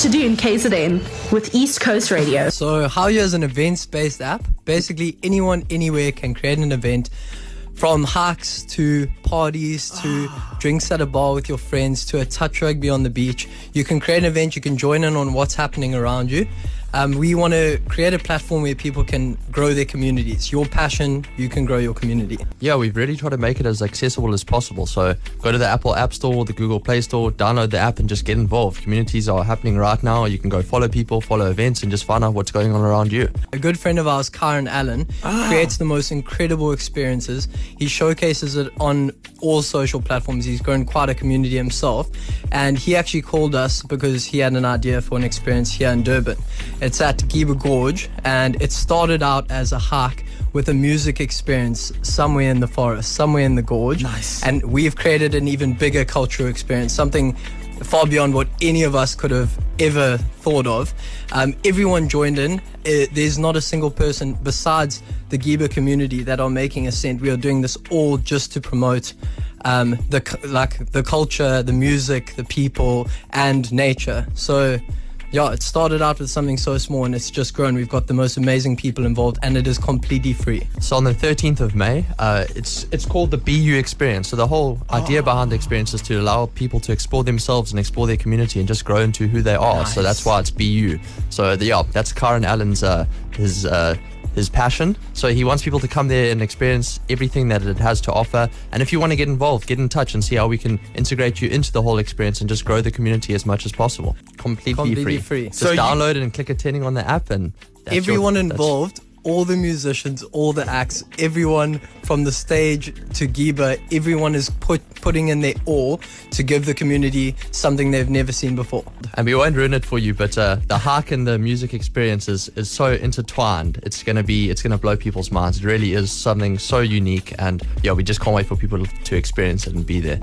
to do in KZN with East Coast Radio. So, Howya is an events based app. Basically, anyone, anywhere can create an event from hikes to parties to drinks at a bar with your friends to a touch rugby on the beach. You can create an event, you can join in on what's happening around you. Um, we want to create a platform where people can grow their communities. Your passion, you can grow your community. Yeah, we've really tried to make it as accessible as possible. So go to the Apple App Store, the Google Play Store, download the app, and just get involved. Communities are happening right now. You can go follow people, follow events, and just find out what's going on around you. A good friend of ours, Karen Allen, creates the most incredible experiences. He showcases it on all social platforms. He's grown quite a community himself. And he actually called us because he had an idea for an experience here in Durban. It's at Giba Gorge, and it started out as a hike with a music experience somewhere in the forest, somewhere in the gorge. Nice. And we've created an even bigger cultural experience, something far beyond what any of us could have ever thought of. Um, everyone joined in. Uh, there's not a single person besides the Giba community that are making a cent. We are doing this all just to promote um, the like the culture, the music, the people, and nature. So. Yeah, it started out with something so small and it's just grown. We've got the most amazing people involved and it is completely free. So on the 13th of May, uh, it's it's called the BU experience. So the whole idea behind the experience is to allow people to explore themselves and explore their community and just grow into who they are. So that's why it's BU. So the, yeah, that's Karen Allen's uh, his uh, his passion. So he wants people to come there and experience everything that it has to offer. And if you want to get involved, get in touch and see how we can integrate you into the whole experience and just grow the community as much as possible. Completely, Completely free. Free. Just So you- download it and click attending on the app and that's your- everyone that's- involved, all the musicians, all the acts, everyone from the stage to Giba, everyone is put putting in their all to give the community something they've never seen before. And we won't ruin it for you, but uh, the hike and the music experience is, is so intertwined. It's gonna be it's gonna blow people's minds. It really is something so unique, and yeah, we just can't wait for people to experience it and be there.